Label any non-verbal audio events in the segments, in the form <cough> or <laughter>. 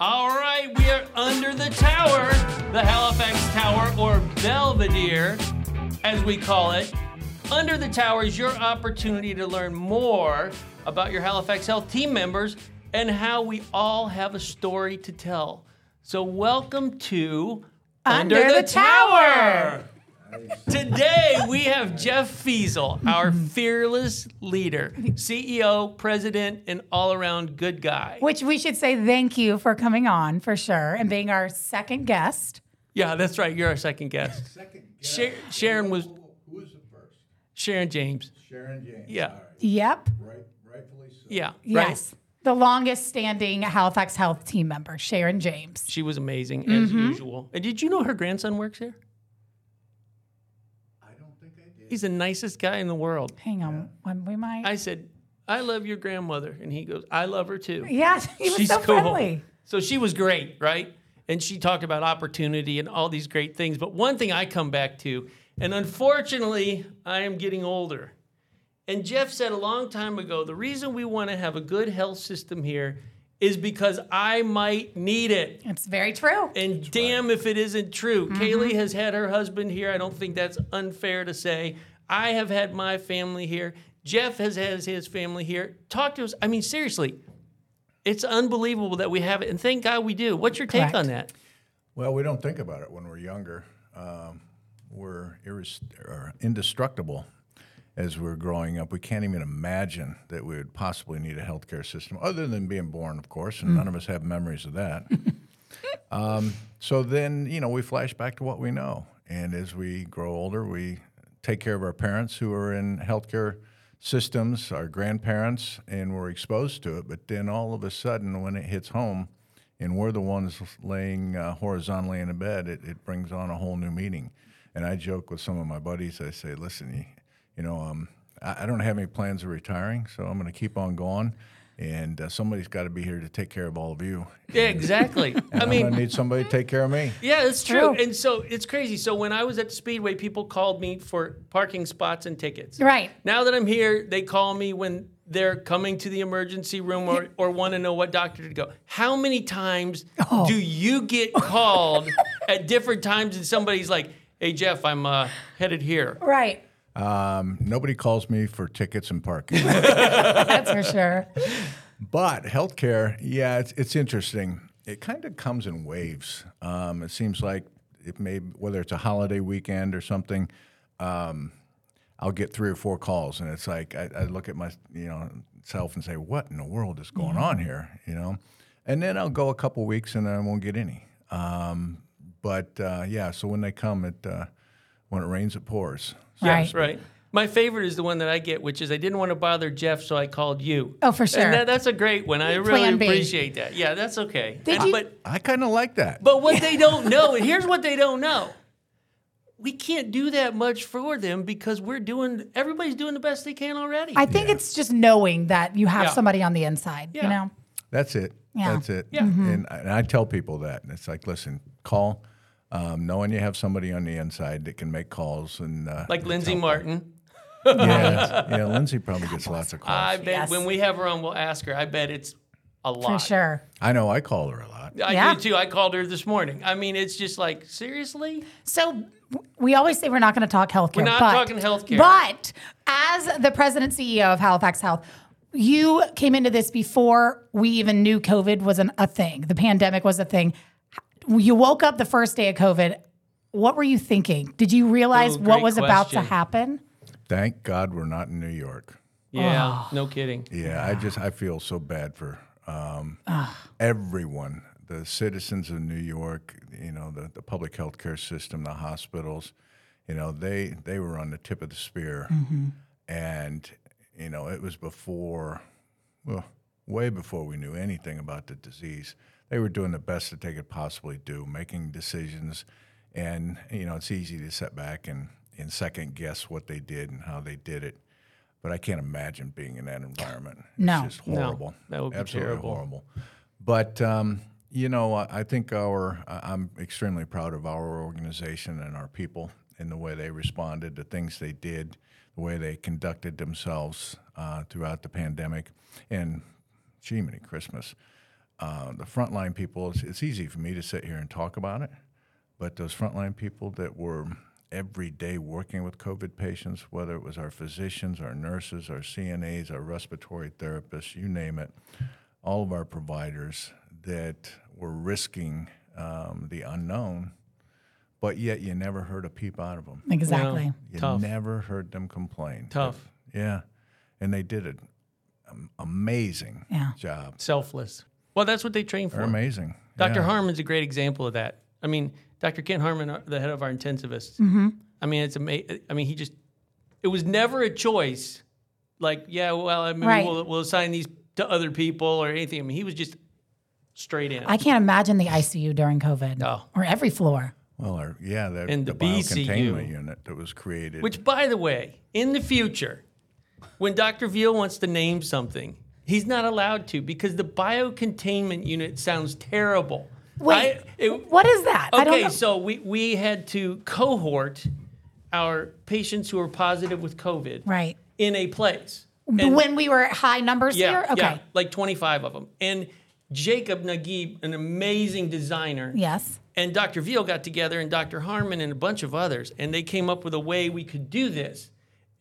All right, we are under the tower, the Halifax Tower, or Belvedere, as we call it. Under the tower is your opportunity to learn more about your Halifax Health team members and how we all have a story to tell. So, welcome to Under the Tower. Today we have Jeff Feasel, our fearless leader, CEO, president, and all around good guy. Which we should say thank you for coming on for sure and being our second guest. Yeah, that's right. You're our second guest. Second Sha- Sharon was Who, who was the first? Sharon James. Sharon James. Yeah. All right. Yep. Right, rightfully so. Yeah. Right? Yes. The longest standing Halifax Health team member, Sharon James. She was amazing as Mm-hmm. usual. And did you know her grandson works here? I don't think I did. He's the nicest guy in the world. Hang on. When we might. I said, I love your grandmother. And he goes, I love her too. yeah, he was so friendly. So she was great, right? And she talked about opportunity and all these great things. But one thing I come back to, and unfortunately, I am getting older. And Jeff said a long time ago the reason we want to have a good health system here is because I might need it. It's very true. And damn if it isn't true. Mm-hmm. Kaylee has had her husband here. I don't think that's unfair to say. I have had my family here. Jeff has had his family here. Talk to us. I mean, seriously, it's unbelievable that we have it. And thank God we do. What's your take Correct. on that? Well, we don't think about it when we're younger. Um, we're iris- or indestructible as we're growing up. We can't even imagine that we would possibly need a healthcare system, other than being born, of course, and none of us have memories of that. <laughs> um, so then, you know, we flash back to what we know. And as we grow older, we take care of our parents who are in healthcare systems, our grandparents, and we're exposed to it. But then all of a sudden, when it hits home, and we're the ones laying uh, horizontally in a bed, it, it brings on a whole new meaning. And I joke with some of my buddies. I say, "Listen, you, you know, um, I, I don't have any plans of retiring, so I'm going to keep on going. And uh, somebody's got to be here to take care of all of you. Yeah, exactly. <laughs> I And I'm mean, going need somebody to take care of me. yeah, it's true. True. And so it's crazy. So when I was at the Speedway, people called me for parking spots and tickets. Right. Now that I'm here, they call me when they're coming to the emergency room or, or want to know what doctor to go. How many times Oh. do you get called at different times and somebody's like, hey, Jeff, I'm uh, headed here? Right. Um, nobody calls me for tickets and parking. <laughs> That's for sure. But healthcare, yeah, it's, it's interesting. It kind of comes in waves. Um, it seems like it may, whether it's a holiday weekend or something, um, I'll get three or four calls, and it's like I, I look at my, you know, self and say, "What in the world is going on here?" You know, and then I'll go a couple weeks and I won't get any. Um, but uh, yeah, so when they come, it uh, when it rains, it pours. Right. Right. My favorite is the one that I get, which is I didn't want to bother Jeff, so I called you. Oh, for sure. And that, that's a great one. I really B. appreciate that. Yeah, that's okay. Did And- you- But I kind of like that. But what they don't know, and here's what they don't know. We can't do that much for them because we're doing everybody's doing the best they can already. I think it's just knowing that you have Yeah. somebody on the inside, Yeah. you know? That's it. Yeah. That's it. Yeah. Mm-hmm. And, I- and I tell people that. And it's like, listen, call, um, knowing you have somebody on the inside that can make calls and uh, like Lindsay Martin. yeah, <laughs> yeah. Lindsay probably gets lots of calls. I bet Yes. when we have her on, we'll ask her. I bet it's a For lot. sure. I know. I call her a lot. I Yeah. do too. I called her this morning. I mean, it's just like seriously. So we always say we're not going to talk healthcare. We're not but, talking healthcare. But as the president CEO of Halifax Health, you came into this before we even knew COVID was an, a thing. The pandemic was a thing. You woke up the first day of COVID. What were you thinking? Did you realize Ooh, what great was about to happen? Thank God we're not in New York. Yeah, no kidding. Yeah, I just I feel so bad for um, everyone, the citizens of New York. You know, the, the public health care system, the hospitals. You know, they they were on the tip of the spear, and you know it was before, well, way before we knew anything about the disease. They were doing the best that they could possibly do, making decisions, and you know it's easy to sit back and and second guess what they did and how they did it. But I can't imagine being in that environment. No. It's just No, horrible. that would be Absolutely terrible. horrible. But um, you know, I I think our I- I'm extremely proud of our organization and our people and the way they responded, the things they did, the way they conducted themselves uh, throughout the pandemic. And gee, many Christmas. Uh, the frontline people, it's, it's easy for me to sit here and talk about it, but those frontline people that were every day working with COVID patients, whether it was our physicians, our nurses, our CNAs, our respiratory therapists, you name it, all of our providers that were risking um, the unknown, but yet you never heard a peep out of them. Exactly. You Tough. never heard them complain. Tough. Yeah. And they did an am- amazing Yeah. job. Selfless. Well, that's what they train for. They're amazing. Dr. Yeah. Harmon's a great example of that. I mean, Dr. Ken Harmon, uh, the head of our intensivists. Mm-hmm. I mean, it's amazing. I mean, he just, it was never a choice. Like, yeah, well, I mean, Right. we'll, we'll assign these to other people or anything. I mean, he was just straight in. I can't imagine the ICU during COVID No. or every floor. Well, our, yeah, the, And the, the BCU. unit that was created. Which, by the way, in the future, when Dr. Veal wants to name something, he's not allowed to because the biocontainment unit sounds terrible. Wait, I- it- what is that? I don't Okay, so we, we had to cohort our patients who were positive with COVID right. in a place. And- when we were at high numbers yeah, here? Okay. yeah, like 25 of them. And Jacob Naguib, an amazing designer, Yes. and Dr. Veal got together and Dr. Harmon and a bunch of others, and they came up with a way we could do this.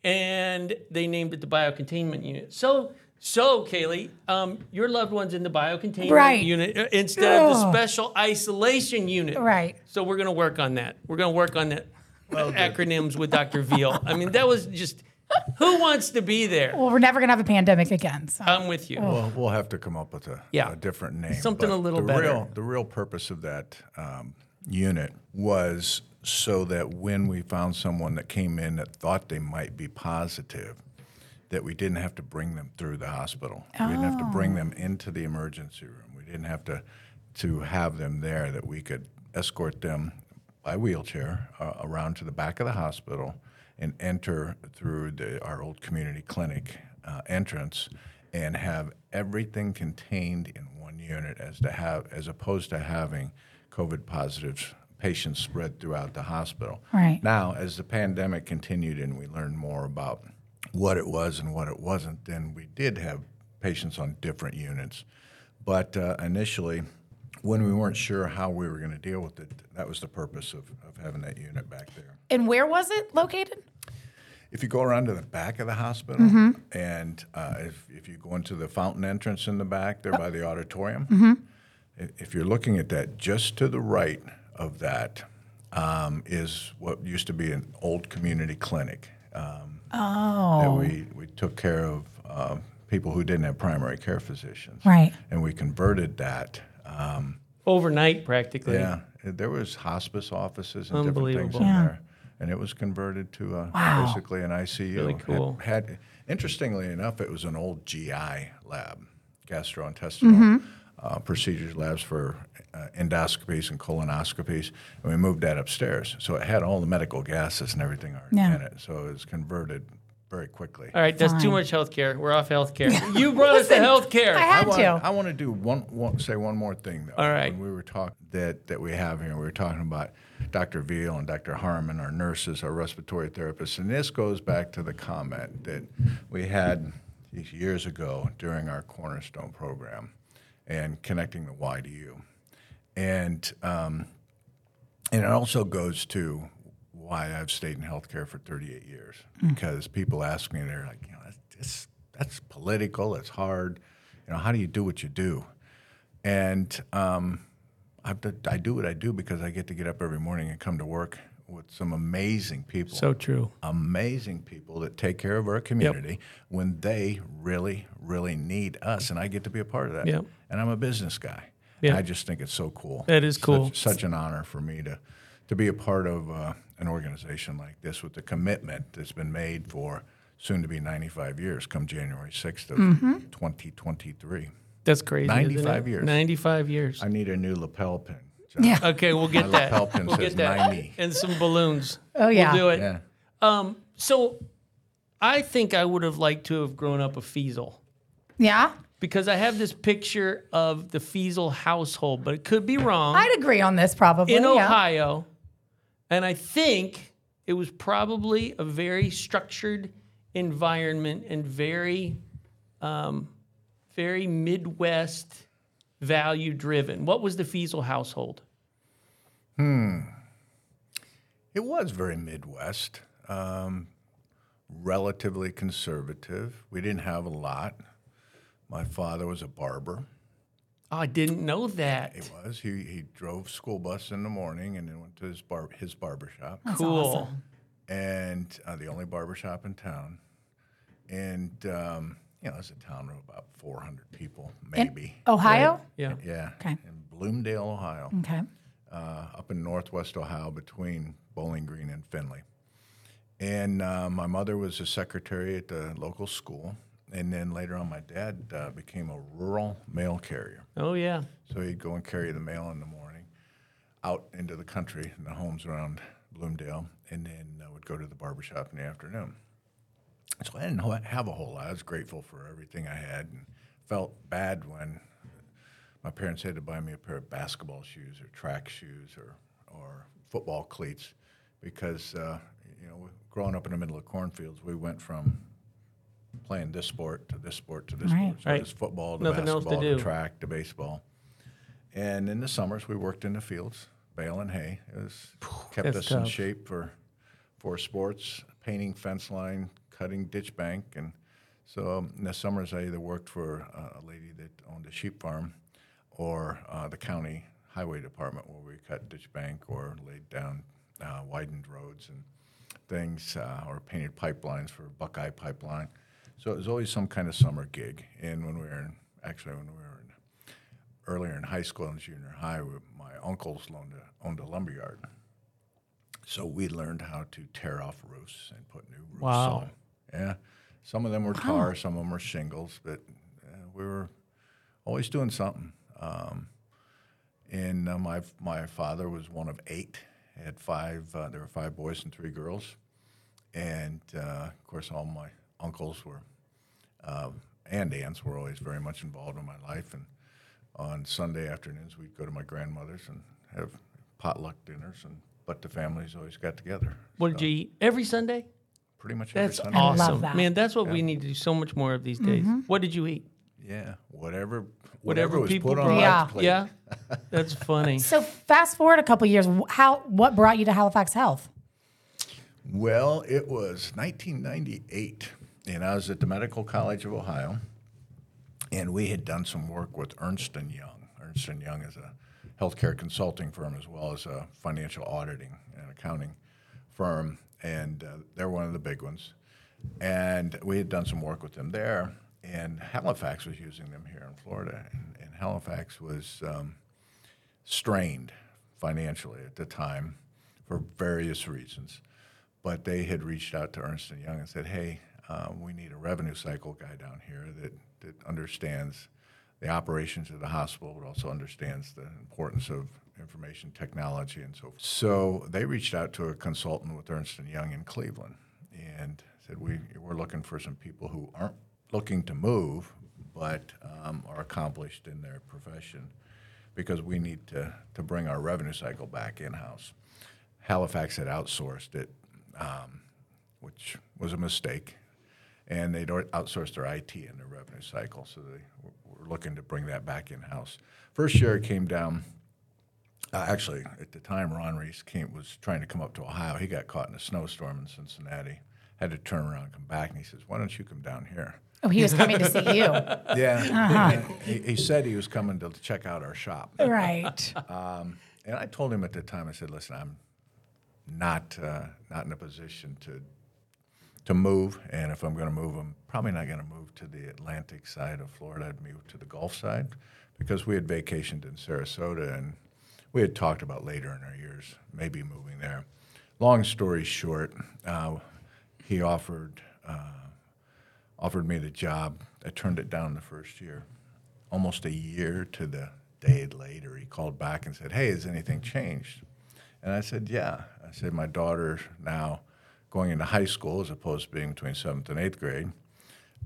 And they named it the biocontainment unit. So, so Kaylee, um, your loved one's in the biocontainment Right. unit uh, instead of the special isolation unit. Right. So we're going to work on that. We're going to work on that acronyms with Dr. Veal. I mean, that was just who wants to be there? Well, we're never going to have a pandemic again. So. I'm with you. Well, we'll have to come up with a, Yeah. a different name. Something but a little the better. Real, the real purpose of that um, unit was so that when we found someone that came in that thought they might be positive, that we didn't have to bring them through the hospital. We didn't have to bring them into the emergency room. We didn't have to to have them there. That we could escort them by wheelchair uh, around to the back of the hospital and enter through the, our old community clinic uh, entrance and have everything contained in one unit as to have as opposed to having COVID positive patients spread throughout the hospital. Right. Now, as the pandemic continued and we learned more about what it was and what it wasn't, then we did have patients on different units. But uh, initially, when we weren't sure how we were going to deal with it, that was the purpose of, of having that unit back there. and where was it located? If you go around to the back of the hospital, Mm-hmm. and uh, if, if you go into the fountain entrance in the back there by the auditorium, i- if you're looking at that, just to the right of that um, is what used to be an old community clinic. Um, Oh. that we, we took care of uh, people who didn't have primary care physicians. Right. And we converted that. Um, Overnight, practically. yeah, there was hospice offices and different things Unbelievable. in Yeah. there, and it was converted to a, Wow. basically an ICU. Really It cool. had, interestingly enough, it was an old GI lab, gastrointestinal Mm-hmm. Uh, procedures labs for uh, endoscopies and colonoscopies, and we moved that upstairs. So it had all the medical gases and everything already Yeah. in it. So it was converted very quickly. All right, that's too much healthcare. We're off healthcare. You brought us to healthcare. I had I want, to. I want to do one, one, say one more thing though. All right. When we were talking that that we have here, we were talking about Dr. Veal and Dr. Harmon, our nurses, our respiratory therapists, and this goes back to the comment that we had years ago during our Cornerstone program, and connecting the Y to you, and um, and it also goes to why I've stayed in healthcare for 38 years because people ask me, they're like, you know, that's, that's, that's political, it's hard. You know, how do you do what you do? And um, I, I do what I do because I get to get up every morning and come to work with some amazing people So true. amazing people that take care of our community when they really, really need us, and I get to be a part of that. Yep. And I'm a business guy. Yeah. I just think it's so cool. That is Such- cool. Such, an honor for me to to be a part of uh, an organization like this with the commitment that's been made for soon to be 95 years, come January 6th of Mm-hmm. 2023. That's crazy. isn't 95 it? years. 95 years. I need a new lapel pin. John. Yeah. Okay, we'll get that. lapel pin We'll says get that. 90. And some balloons. Oh, yeah. We'll do it. Yeah. Um, so I think I would have liked to have grown up a Feasel Yeah. because I have this picture of the Feasel household, but it could be wrong. I'd agree on this probably. in yeah. Ohio, and I think it was probably a very structured environment and very, um, very Midwest value driven. What was the Feasel household? Hmm. It was very Midwest, um, relatively conservative. We didn't have a lot. My father was a barber. Oh, I didn't know that. He was. He, he drove school bus in the morning and then went to his bar his barber shop. That's cool. awesome. and uh, the only barber shop in town. And um, you know, it's a town of about 400 people, In maybe. Ohio? Yeah. yeah. Okay. In Bloomdale, Ohio, Okay. uh, up in northwest Ohio, between Bowling Green and Findlay. And uh, my mother was a secretary at the local school, and then later on, my dad uh, became a rural mail carrier. Oh yeah. So he'd go and carry the mail in the morning out into the country in the homes around Bloomdale, and then uh, would go to the barber shop in the afternoon. So I didn't have a whole lot. I was grateful for everything I had and felt bad when my parents had to buy me a pair of basketball shoes or track shoes or, or football cleats because, uh, you know, growing up in the middle of cornfields, we went from playing this sport to this sport to this Right. sport. So Right. there's football to Nothing else to basketball to, track to baseball. And in the summers, we worked in the fields, baling hay. It was kept That's us in shape for for sports, painting fence line, cutting ditch bank, and so um, in the summers I either worked for uh, a lady that owned a sheep farm, or uh, the county highway department where we cut ditch bank or laid down uh, widened roads and things, uh, or painted pipelines for Buckeye Pipeline. So it was always some kind of summer gig. And when we were in, actually when we were in earlier in high school and junior high, we, my uncles owned a, owned a lumber yard. So we learned how to tear off roofs and put new roofs Wow. on. Yeah. Some of them were tar, some of them were shingles, but uh, we were always doing something. Um, and uh, my my father was one of eight. He had five. Uh, there were five boys and three girls, and uh, of course, all my uncles were uh, and aunts were always very much involved in my life. And on Sunday afternoons, we'd go to my grandmother's and have potluck dinners, and but the families always got together. What did you eat every Sunday? Pretty much That's every Sunday. love awesome, that. man. That's what we need to do so much more of these days. Mm-hmm. What did you eat? Yeah, whatever, Whatever whatever was people put on brought. my Yeah. plate. Yeah, that's funny. So fast forward a couple years. How what brought you to Halifax Health? Well, it was 1998, and I was at the Medical College of Ohio, and we had done some work with Ernst and Young. Ernst and Young is a healthcare consulting firm as well as a financial auditing and accounting firm, and uh, they're one of the big ones. And we had done some work with them there, and Halifax was using them here in Florida, and, and Halifax was. Um, strained financially at the time for various reasons. But they had reached out to Ernst Young and said, "Hey, um, we need a revenue cycle guy down here that that understands the operations of the hospital, but also understands the importance of information technology and so forth." So they reached out to a consultant with Ernst Young in Cleveland and said, "We we're looking for some people who aren't looking to move, but um, are accomplished in their profession." because we need to, to bring our revenue cycle back in-house. Halifax had outsourced it, um, which was a mistake, and they'd outsourced their IT and their revenue cycle, so they were looking to bring that back in-house. First year it came down, uh, actually, at the time, Ron Reese came, was trying to come up to Ohio. He got caught in a snowstorm in Cincinnati, had to turn around and come back, and he says, why don't you come down here? Oh, he was coming to see you. <laughs> Yeah. he, he said he was coming to check out our shop. right. And I told him at the time, I said, listen, I'm not, uh, not in a position to, to move. And if I'm going to move, I'm probably not going to move to the Atlantic side of Florida. I'd move to the Gulf side because we had vacationed in Sarasota and we had talked about later in our years maybe moving there. Long story short, uh, he offered, uh, offered me the job. I turned it down the first year. Almost a year to the day later, he called back and said, Hey, has anything changed? And I said, Yeah. I said, My daughter now going into high school as opposed to being between seventh and eighth grade.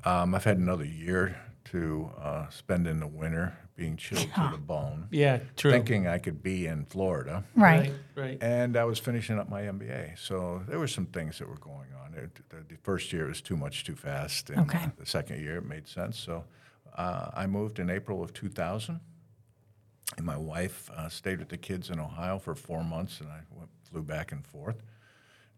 Um, I've had another year to uh, spending the winter being chilled to the bone, Yeah, true. thinking I could be in Florida. Right. Right. And I was finishing up my MBA. So there were some things that were going on. It, the, the first year was too much too fast. And Okay. the second year it made sense. So uh, I moved in April of 2000. And my wife uh, stayed with the kids in Ohio for four months, and I went, flew back and forth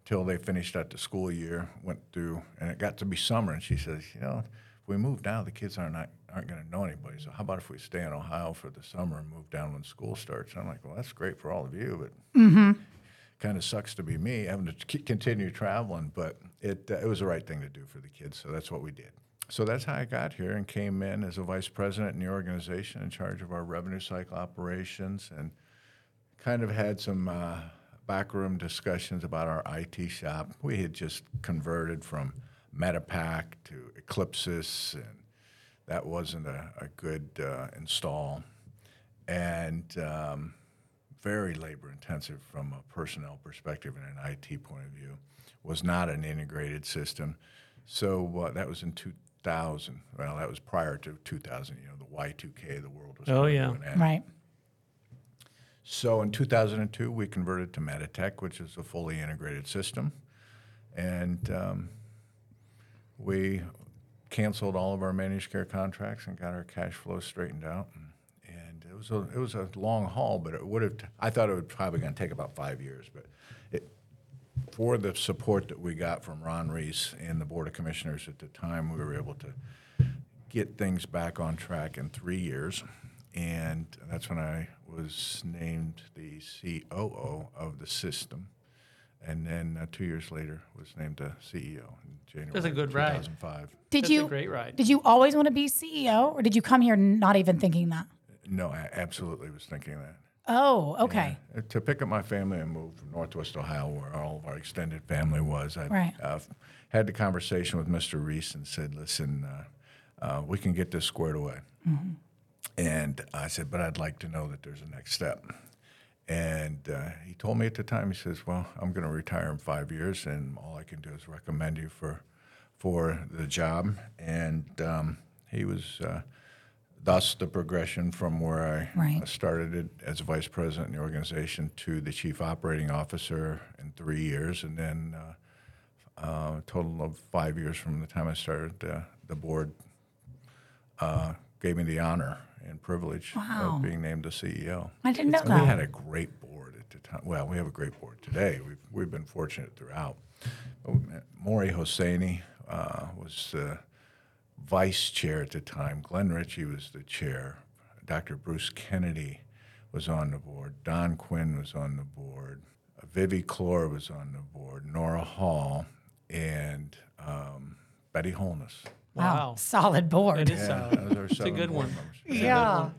till they finished out the school year. Went through, and it got to be summer, and she says, "You know, if we move now, the kids aren't not, aren't going to know anybody. So how about if we stay in Ohio for the summer and move down when school starts?" And I'm like, "Well, that's great for all of you, but kind of sucks to be me having to k- continue traveling." But it uh, it was the right thing to do for the kids, so that's what we did. So that's how I got here and came in as a vice president in the organization in charge of our revenue cycle operations and kind of had some uh, backroom discussions about our IT shop. We had just converted from Metapack to Eclipsys, and that wasn't a, a good uh, install. And um, very labor intensive from a personnel perspective and an IT point of view. Was not an integrated system. So uh, that was in 2000. Well, that was prior to 2000. You know, the Y2K, the world was Oh, yeah. to. Right. So in 2002, we converted to Meditech, which is a fully integrated system, and um, we canceled all of our managed care contracts and got our cash flow straightened out. And, and it was a it was a long haul, but it would have. T- I thought it would probably going to take about five years, but it for the support that we got from Ron Reese and the Board of Commissioners at the time, we were able to get things back on track in three years. And that's when I was named the COO of the system. And then uh, two years later was named the CEO in January That's a good ride. 2005. Did That's a you great ride. Did you always want to be CEO, or did you come here not even thinking that? No, I absolutely was thinking that. Oh, okay. Uh, To pick up my family and move from Northwest Ohio, where all of our extended family was, I Right. uh, had the conversation with Mr. Reese and said, "Listen, uh, uh, we can get this squared away." And I said, "But I'd like to know that there's a next step." And uh, he told me at the time, he says, "Well, I'm going to retire in five years, and all I can do is recommend you for for the job." And um, he was. Uh, Thus, the progression from where I Right. started it as a vice president in the organization to the chief operating officer in three years, and then uh, uh, a total of five years from the time I started, uh, the board uh, gave me the honor and privilege Wow. of being named the CEO. I didn't know And we had a great board at the time. Well, we have a great board today. We've, we've been fortunate throughout. Maury Hosseini uh, was the vice chair at the time. Glenn Ritchie was the chair. Dr. Bruce Kennedy was on the board. Don Quinn was on the board. Vivi Clore was on the board. Nora Hall and um, Betty Holness. Wow. Solid board. That is Yeah, solid. those are It's a good one. members. yeah.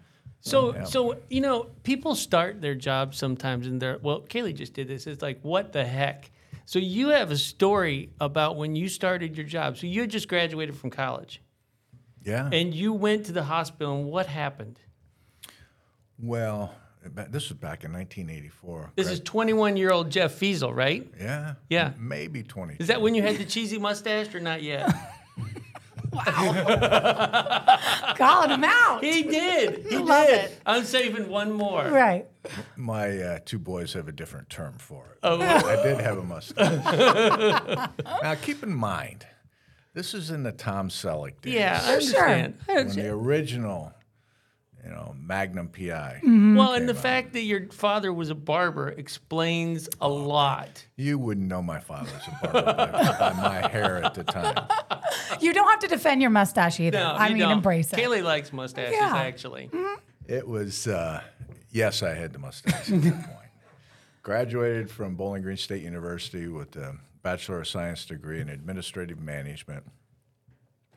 So, so you know, people start their jobs sometimes, and they're well. Kaylee just did this. It's like, what the heck? So you have a story about when you started your job. So you had just graduated from college, Yeah. and you went to the hospital. And what happened? Well, ba- this was back in 1984. This is 21 year old Jeff Feasel, right? yeah. Yeah. Maybe 20. Is that when you had the cheesy mustache or not yet? <laughs> <laughs> Calling him out. he did. <laughs> He Love did. it. I'm saving one more. Right. My uh, two boys have a different term for it. Oh. I did have a mustache. <laughs> now, keep in mind, this is in the Tom Selleck days. Yeah, I For sure. understand. I When understand. the original, you know, Magnum PI. Well, and the fact that your father was a barber explains a lot. You wouldn't know my father was a barber by, by my hair at the time. <laughs> You don't have to defend your mustache either. No, I you mean, don't. embrace it. Kaylee likes mustaches, Yeah. actually. It was, uh, yes, I had the mustache at that <laughs> point. Graduated from Bowling Green State University with a Bachelor of Science degree in Administrative Management.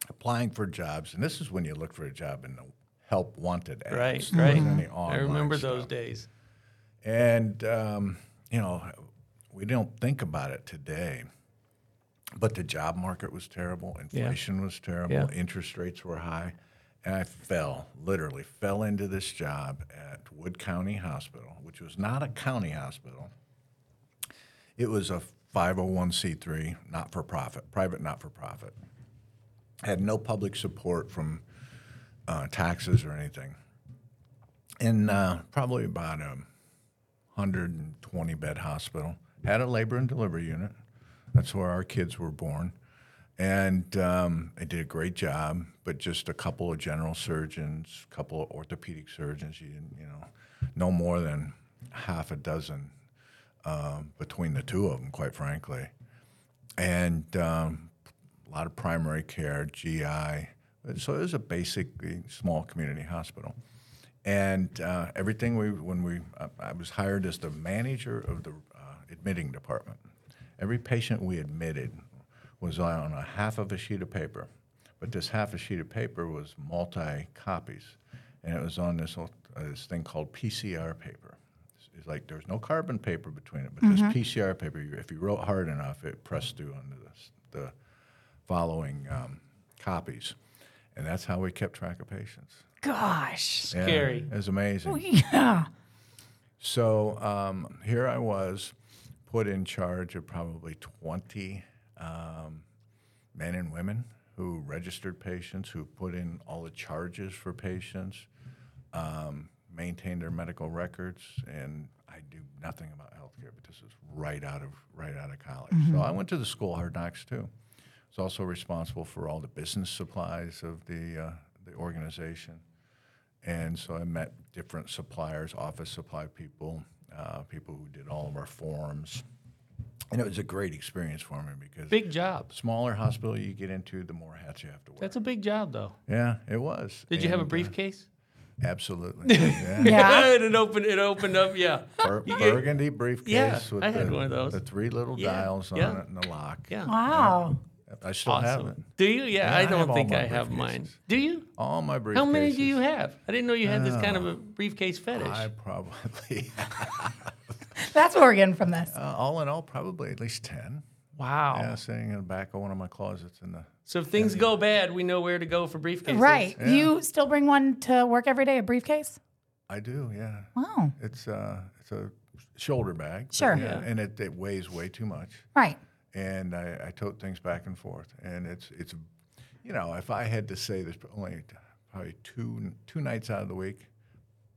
Applying for jobs, and this is when you look for a job in the help wanted ads. Right, There right. any I remember those days. And, um, you know, we don't think about it today, but the job market was terrible. Inflation was terrible. Yeah. Interest rates were high. And I fell, literally fell into this job at Wood County Hospital, which was not a county hospital. It was a 501c3, not for profit, private not for profit. Had no public support from uh, taxes or anything. In uh, probably about a 120 bed hospital, had a labor and delivery unit. That's where our kids were born. And um, did a great job, but just a couple of general surgeons, a couple of orthopedic surgeons, you, you know, no more than half a dozen um, between the two of them, quite frankly. And um, a lot of primary care, GI. So it was a basically small community hospital. And uh, everything we, when we, I, I was hired as the manager of the uh, admitting department. Every patient we admitted was on a half of a sheet of paper, but this half a sheet of paper was multi copies, and it was on this uh, this thing called PCR paper. It's, it's like there's no carbon paper between it, but this PCR paper, if you wrote hard enough, it pressed through onto the, the following um, copies, and that's how we kept track of patients. Gosh. Yeah, Scary. It was amazing. Yeah. So um, here I was, put in charge of probably 20 um, men and women who registered patients, who put in all the charges for patients, um, maintained their medical records, and I knew nothing about healthcare, but this was right out of right out of college. So I went to the school of hard knocks too. I was also responsible for all the business supplies of the uh, the organization. And so I met different suppliers, office supply people, uh, people who did all of our forms. And it was a great experience for me because Big job. smaller hospital you get into, the more hats you have to wear. That's a big job, though. yeah, it was. Did you have a And, uh, briefcase? absolutely. <laughs> Yeah. Yeah. <laughs> it opened. It opened up. Yeah. Bur- burgundy briefcase Yeah, with I had the, one of those. the three little Yeah, dials on yeah. it and the lock. Yeah. Wow. I still have it. Do you? Yeah, Yeah, I I don't have all think I have mine. Do you? All my briefcases. How many do you have? I didn't know you had this kind of a briefcase fetish. I probably, <laughs> That's what we're getting from this. uh, all in all, probably at least 10. wow. Yeah, sitting in the back of one of my closets in the So if things go bad, we know where to go for briefcases. Right. You still bring one to work every day, a briefcase? I do, yeah. Wow. It's uh, it's a shoulder bag. but Sure. Yeah, and it, it weighs way too much, Right. And I, I tote things back and forth, and it's it's, you know, if I had to say, there's only probably two two nights out of the week,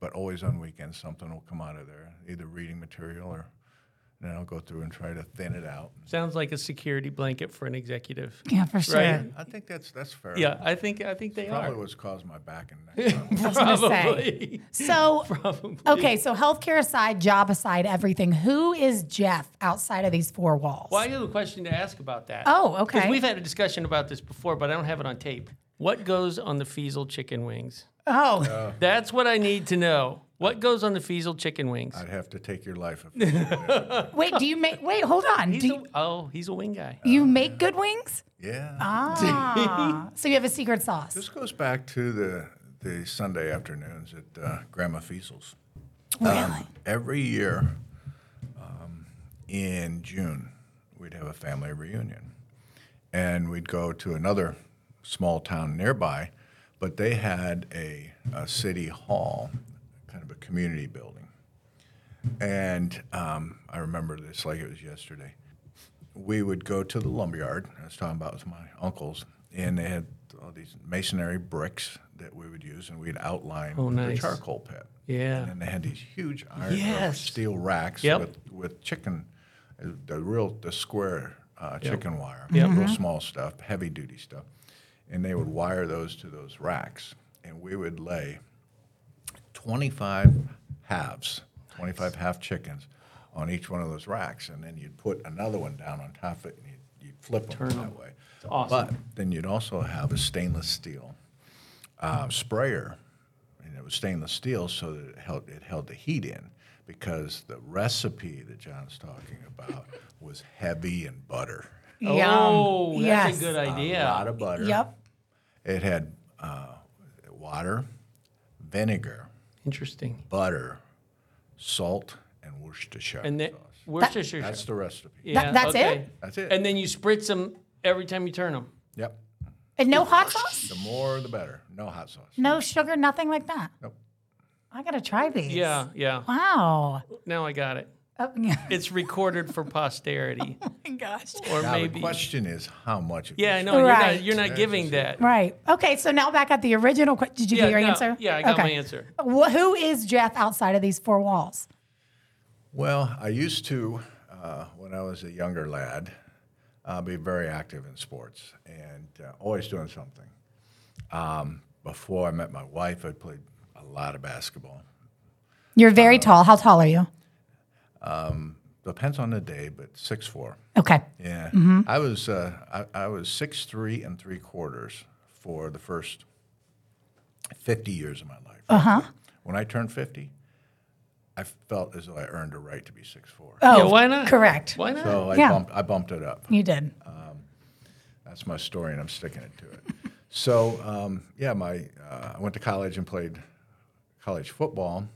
but always on weekends something will come out of there, either reading material or, and then I'll go through and try to thin it out. Sounds like a security blanket for an executive. Yeah, for sure. Right. I think that's that's fair. Yeah, I think I think they Probably are. what's caused my back and neck. problem. I was say. Probably. So, Probably. okay, so healthcare aside, job aside, everything. Who is Jeff outside of these four walls? Well, I have a question to ask about that. Oh, okay. Because we've had a discussion about this before, but I don't have it on tape. What goes on the Feasel chicken wings? Oh, uh. That's what I need to know. What goes on the Feasel chicken wings? I'd have to take your life. If, <laughs> wait, do you make? Wait, hold on. He's Do a, you, oh, he's a wing guy. you make good wings? yeah. Ah, <laughs> so you have a secret sauce. This goes back to the the Sunday afternoons at uh, Grandma Feasel's. Really? Every year um, in June, we'd have a family reunion, and we'd go to another small town nearby, but they had a, a city hall, kind of a community building, and um, I remember this like it was yesterday we would go to the lumberyard. I was talking about with my uncles, and they had all these masonry bricks that we would use, and we'd outline Oh, the charcoal pit. Yeah. And they had these huge iron Yes. steel racks Yep. with, with chicken, uh, the real the square uh, chicken wire, Yep. real small stuff, heavy duty stuff, and they would wire those to those racks, and we would lay 25 halves, 25 half chickens on each one of those racks, and then you'd put another one down on top of it, and you'd, you'd flip them that way. awesome. But then you'd also have a stainless steel uh, sprayer, and it was stainless steel so that it held, it held the heat in because the recipe that John's talking about <laughs> was heavy in butter. Oh, that's yes. a good idea. A lot of butter. Yep. It had uh, water, vinegar, Interesting. butter, salt, and Worcestershire And then sauce. Worcestershire. That's the recipe. yeah, that's okay. it? That's it. And then you spritz them every time you turn them. Yep. And no hot sauce? The more, the better. No hot sauce. No sugar, nothing like that. Nope. I gotta try these. Yeah, yeah. Wow. Now I got it. Oh, <laughs> yeah. It's recorded for posterity, <laughs> Oh my gosh. or Now maybe. the question is how much. it Yeah, I was. know you're not. You're not giving that. Right. Okay. So now back at the original question. Did you Yeah, get your no, answer? yeah, I got my answer. Wh- who is Jeff outside of these four walls? Well, I used to, uh, when I was a younger lad, uh, be very active in sports and uh, always doing something. Um, before I met my wife, I played a lot of basketball. You're very tall. How tall are you? Depends on the day, but six four. Okay. Yeah, Mm-hmm. I was uh, I, I was six three and three quarters for the first fifty years of my life. Uh Uh-huh. When I turned fifty, I felt as though I earned a right to be six four. Oh, Yeah, why not? Correct. Why not? So I Yeah. bumped I bumped it up. You did. That's my story, and I'm sticking it to it. <laughs> so um, yeah, my uh, I went to college and played college football.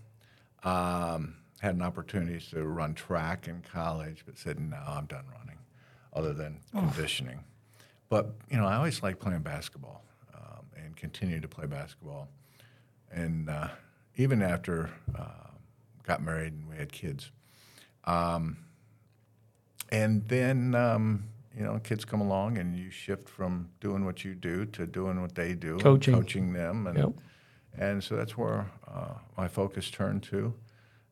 Um, had an opportunity to run track in college, but said no, I'm done running, other than conditioning. But you know, I always liked playing basketball um, and continued to play basketball. And uh, even after uh, got married and we had kids, and then, um, you know, kids come along and you shift from doing what you do to doing what they do, Coaching. coaching them, and Yep. and so that's where uh, my focus turned to,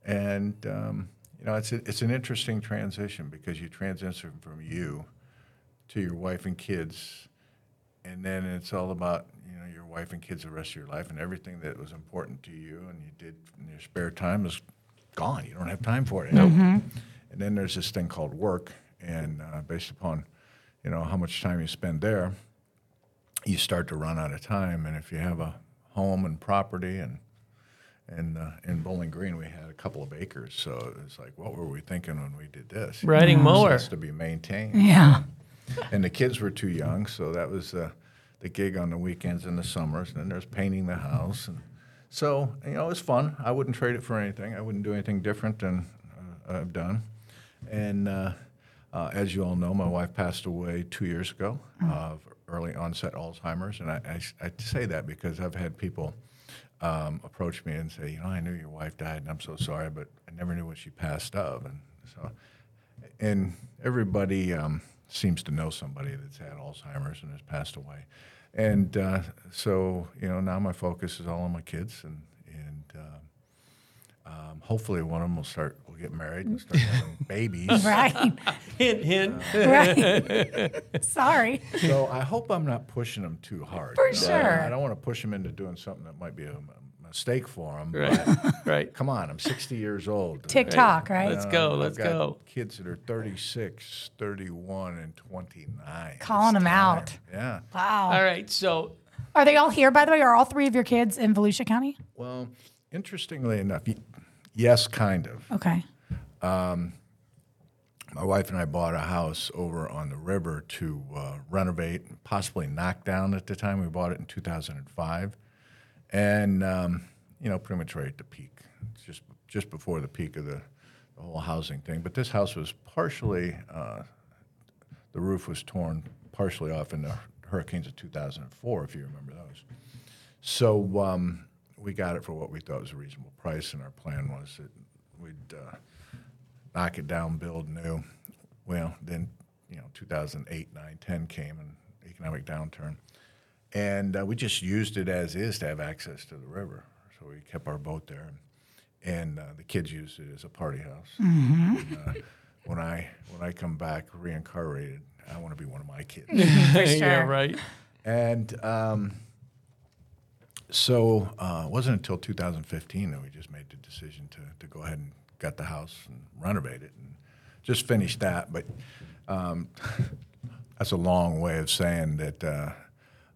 and um, you know, it's a, it's an interesting transition because you transition from you to your wife and kids, and then it's all about you know your wife and kids the rest of your life, and everything that was important to you and you did in your spare time is gone. You don't have time for it. anymore. And then there's this thing called work, and uh, based upon you know how much time you spend there, you start to run out of time. And if you have a home and property and and uh, in Bowling Green, we had a couple of acres, so it's like, what were we thinking when we did this? Riding This mower. has to be maintained Yeah. and the kids were too young, so that was uh, the gig on the weekends and the summers. And then there's painting the house, and so you know it was fun. I wouldn't trade it for anything. I wouldn't do anything different than uh, I've done. And uh, uh, as you all know, my wife passed away two years ago of early onset Alzheimer's, and I, I, I say that because I've had people. Um, approach me and say, you know, I knew your wife died, and I'm so sorry, but I never knew what she passed of, and so and everybody um, seems to know somebody that's had Alzheimer's and has passed away. And uh, so, you know, now my focus is all on my kids, and and uh, um, hopefully one of them will start, will get married and start having <laughs> babies. Right. Hint, hint. right. <laughs> Sorry. So I hope I'm not pushing them too hard. For you know? sure. I don't want to push them into doing something that might be a, a mistake for them. Right. <laughs> right. Come on, I'm 60 years old. TikTok, right? Let's go. I've Let's got go. Kids that are 36, 31, and 29. Calling It's them time. out. Yeah. Wow. All right. So Are they all here, by the way? Are all three of your kids in Volusia County? Well, interestingly enough, yes, kind of. Okay. My wife and I bought a house over on the river to uh, renovate, possibly knock down at the time. We bought it in 2005. And, um, you know, pretty much right at the peak, It's just, just before the peak of the, the whole housing thing. But this house was partially, uh, the roof was torn partially off in the hurricanes of 2004, if you remember those. So um, we got it for what we thought was a reasonable price, and our plan was that we'd uh, knock it down, build new. Well, then, you know, 2008, 9, 10 came and economic downturn. And uh, we just used it as is to have access to the river. So we kept our boat there. And uh, the kids used it as a party house. And, uh, when, I, when I come back reincarnated, I want to be one of my kids. <laughs> For <laughs> yeah, right. And um, so uh, it wasn't until 2015 that we just made the decision to, to go ahead and gut the house and renovate it and just finish that. But um, <laughs> that's a long way of saying that uh,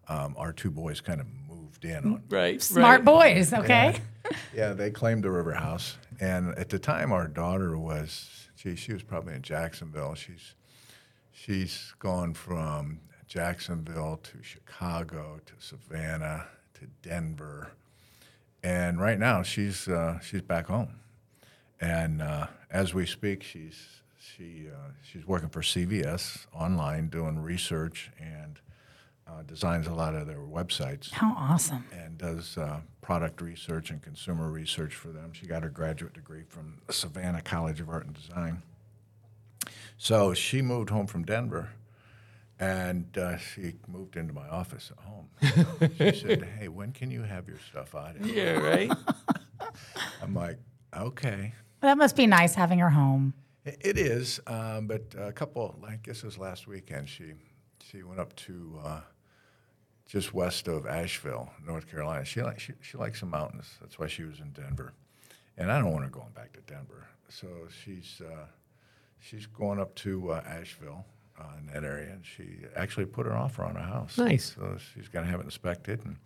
um, our two boys kind of moved in on Right. Smart right. boys, okay? <laughs> yeah, they claimed the river house, and at the time, our daughter was, gee, she was probably in Jacksonville. She's she's gone from Jacksonville to Chicago to Savannah to Denver, and right now she's uh, she's back home, and uh, as we speak, she's she uh, she's working for CVS online doing research and uh, designs a lot of their websites How awesome. and does uh, product research and consumer research for them. She got her graduate degree from Savannah College of Art and Design. So she moved home from Denver, and uh, she moved into my office at <laughs> home. she said, "Hey, when can you have your stuff out?" here?" Yeah, right. <laughs> I'm like, "Okay." That must be nice having her home. I- It is, um, but a couple. I guess it was last weekend. She she went up to uh, just west of Asheville, North Carolina. She like she, she likes the mountains. That's why she was in Denver, and I don't want her going back to Denver. So she's uh, she's going up to uh, Asheville uh, in that area, and she actually put an offer on a house. Nice. So she's going to have it inspected. And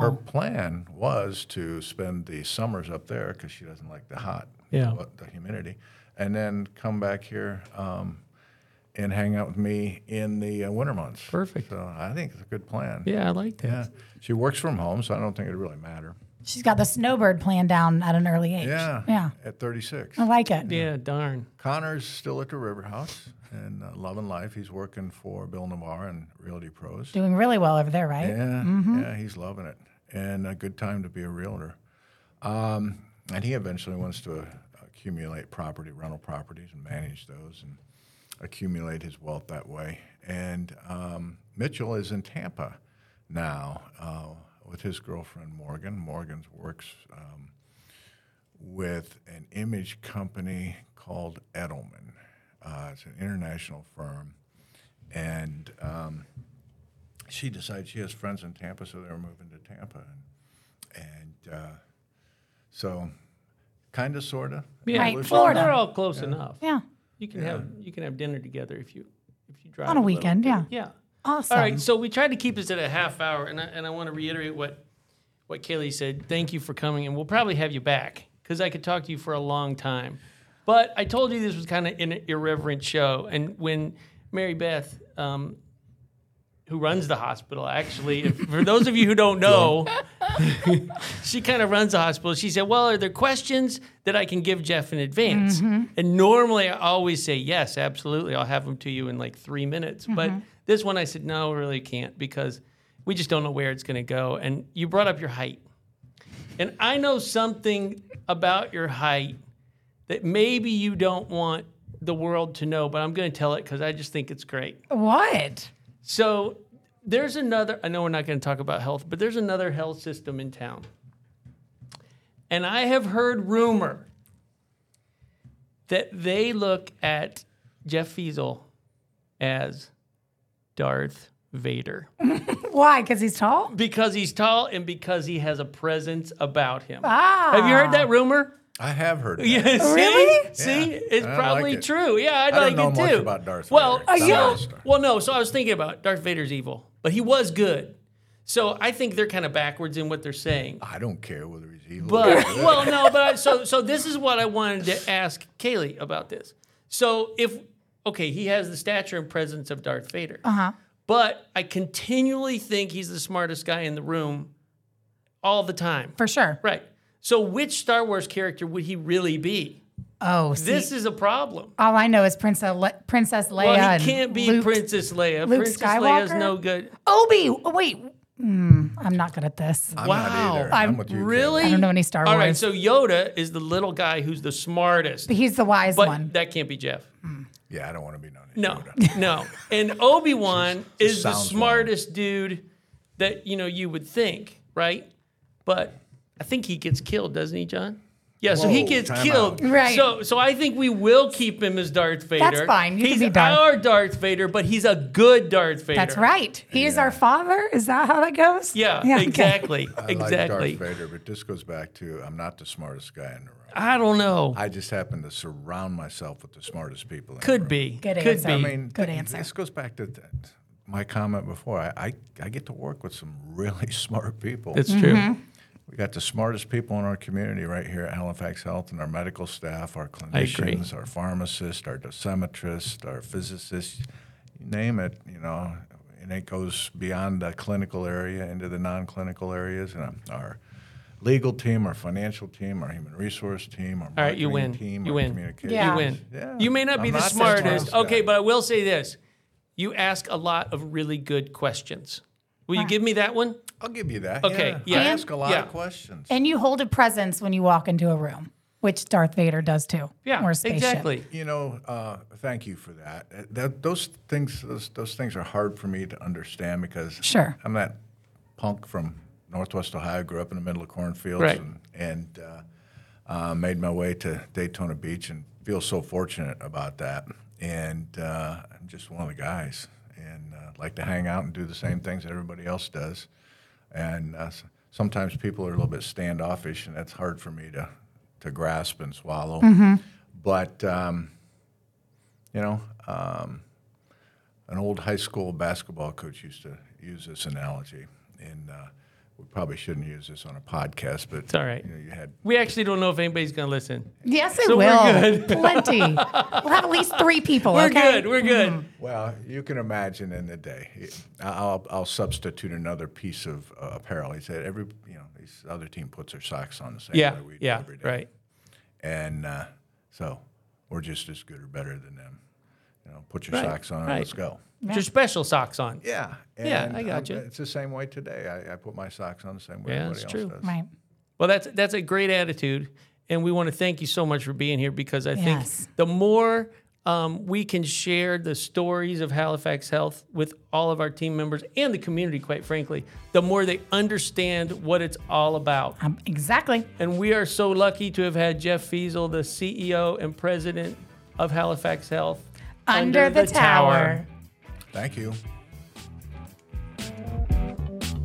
her plan was to spend the summers up there because she doesn't like the hot, Yeah. the humidity, and then come back here um, and hang out with me in the uh, winter months. Perfect. So I think it's a good plan. Yeah, I like that. Yeah. She works from home, so I don't think it'd really matter. She's got the snowbird plan down at an early age. Yeah. Yeah. At 36. I like it. Yeah, darn. Connor's still at the River House and uh, loving life. He's working for Bill Navarre and Realty Pros. Doing really well over there, right? Yeah, yeah, he's loving it, and a good time to be a realtor. Um, and he eventually wants to uh, accumulate property, rental properties, and manage those, and accumulate his wealth that way. And um, Mitchell is in Tampa now uh, with his girlfriend Morgan. Morgan works um, with an image company called Edelman. Uh, it's an international firm, and um, she decides she has friends in Tampa, so they're moving to Tampa, and, and uh, so kind of, sort of. Yeah, Right, Florida. They're all close enough. Yeah. You can have you can have dinner together if you if you drive On a little weekend, bit. yeah. Yeah. Awesome. All right, so we tried to keep this at a half hour, and I, and I want to reiterate what what Kaylee said. Thank you for coming, and we'll probably have you back because I could talk to you for a long time. But I told you this was kind of an irreverent show, and when Mary Beth, um, who runs the hospital, actually, if, for those of you who don't know, <laughs> she kind of runs the hospital. She said, "Well, are there questions that I can give Jeff in advance?" And normally, I always say, "Yes, absolutely. I'll have them to you in like three minutes." But this one, I said, "No, really can't because we just don't know where it's going to go." And you brought up your height, and I know something about your height that maybe you don't want the world to know, but I'm going to tell it because I just think it's great. What? So there's another, I know we're not going to talk about health, but there's another health system in town. And I have heard rumor that they look at Jeff Feasel as Darth Vader <laughs> Why? Because he's tall? because he's tall and because he has a presence about him. Ah. Have you heard that rumor? I have heard. That. <laughs> Yeah, see? Really? See, Yeah. it's I like probably it. true. Yeah, I, I don't like know it much too. about Darth well, Vader. Are I'm you- well, no. So I was thinking about Darth Vader's evil, but he was good. So I think they're kind of backwards in what they're saying. I don't care whether he's evil. But or well, no. But I, so so this is what I wanted to ask Kaylee about this. So if okay, he has the stature and presence of Darth Vader. Uh huh. But I continually think he's the smartest guy in the room all the time. For sure. Right. So which Star Wars character would he really be? Oh, see, This is a problem. all I know is Princess Le- Princess Leia. Well, he can't be Luke- Princess Leia. Luke Princess Leia's no good. Obi. Wait. Hmm, I'm not good at this. I'm Wow. not either. I'm, I'm with you. Really? I don't know any Star Wars. All right, so Yoda is the little guy who's the smartest, But he's the wise but one. that can't be Jeff. Kaylee. Yeah, I don't want to be known as No, Yoda. <laughs> no. And Obi Wan is the sounds smartest dude that you know you would think, right? But I think he gets killed, doesn't he, John? Yeah, so he Whoa, gets time killed. out. Right. So, so I think we will keep him as Darth Vader. That's fine. You can he's be Darth. our Darth Vader, but he's a good Darth Vader. That's right. He is our father. Is that how that goes? Yeah, okay. exactly, I exactly. like Darth Vader, but this goes back to I'm not the smartest guy in the room. I don't know. I just happen to surround myself with the smartest people. In the Could room. be. Good Could answer. be. I mean, Good th- answer. This goes back to th- my comment before. I, I, I get to work with some really <laughs> smart people. That's true. Mm-hmm. we got the smartest people in our community right here at Halifax Health, and our medical staff, our clinicians, our pharmacists, our dosimetrists, our physicists, you name it. You know, and it goes beyond the clinical area into the non-clinical areas, and um, our legal team, our financial team, our human resource team, our All right, you marketing win. team, You our win. communication. Yeah. You win. Yeah. You may not be I'm the not the smartest. smartest okay, guy. but I will say this. You ask a lot of really good questions. Will you give me that one? I'll give you that. Okay, Yeah. I ask a lot Yeah. of questions. And you hold a presence when you walk into a room, which Darth Vader does too. Yeah, or a spaceship. exactly. You know, uh, thank you for that. Uh, that. Those things, those, those things are hard for me to understand because Sure. I'm that punk from Northwest Ohio. Grew up in the middle of cornfields Right. and, and uh, uh, made my way to Daytona Beach and feel so fortunate about that. And uh, I'm just one of the guys and uh, like to hang out and do the same things that everybody else does. And uh, sometimes people are a little bit standoffish, and that's hard for me to, to grasp and swallow. But um, you know, um, an old high school basketball coach used to use this analogy, and uh, we probably shouldn't use this on a podcast, but It's all right. You, know, you had We actually don't know if anybody's going to listen. Yes, it So we're will. good. <laughs> Plenty. We'll have at least three people. We're okay? good. We're good. well, you can imagine in the day. I'll, I'll substitute another piece of uh, apparel. He said every you know this other team puts their socks on the same Yeah. way we do Yeah. every day, Right. and uh, so we're just as good or better than them. You know, put your Right, socks on and right. let's go. Put Your special socks on. Yeah. Yeah, I got you. It's the same way today. I, I put my socks on the same way Yeah, everybody that's else true. does. Right. Well, that's that's a great attitude, and we want to thank you so much for being here because I Yes. think the more um, we can share the stories of Halifax Health with all of our team members and the community, quite frankly, the more they understand what it's all about. Um, exactly. And we are so lucky to have had Jeff Feasel, the CEO and president of Halifax Health, Under, the, tower. Thank you.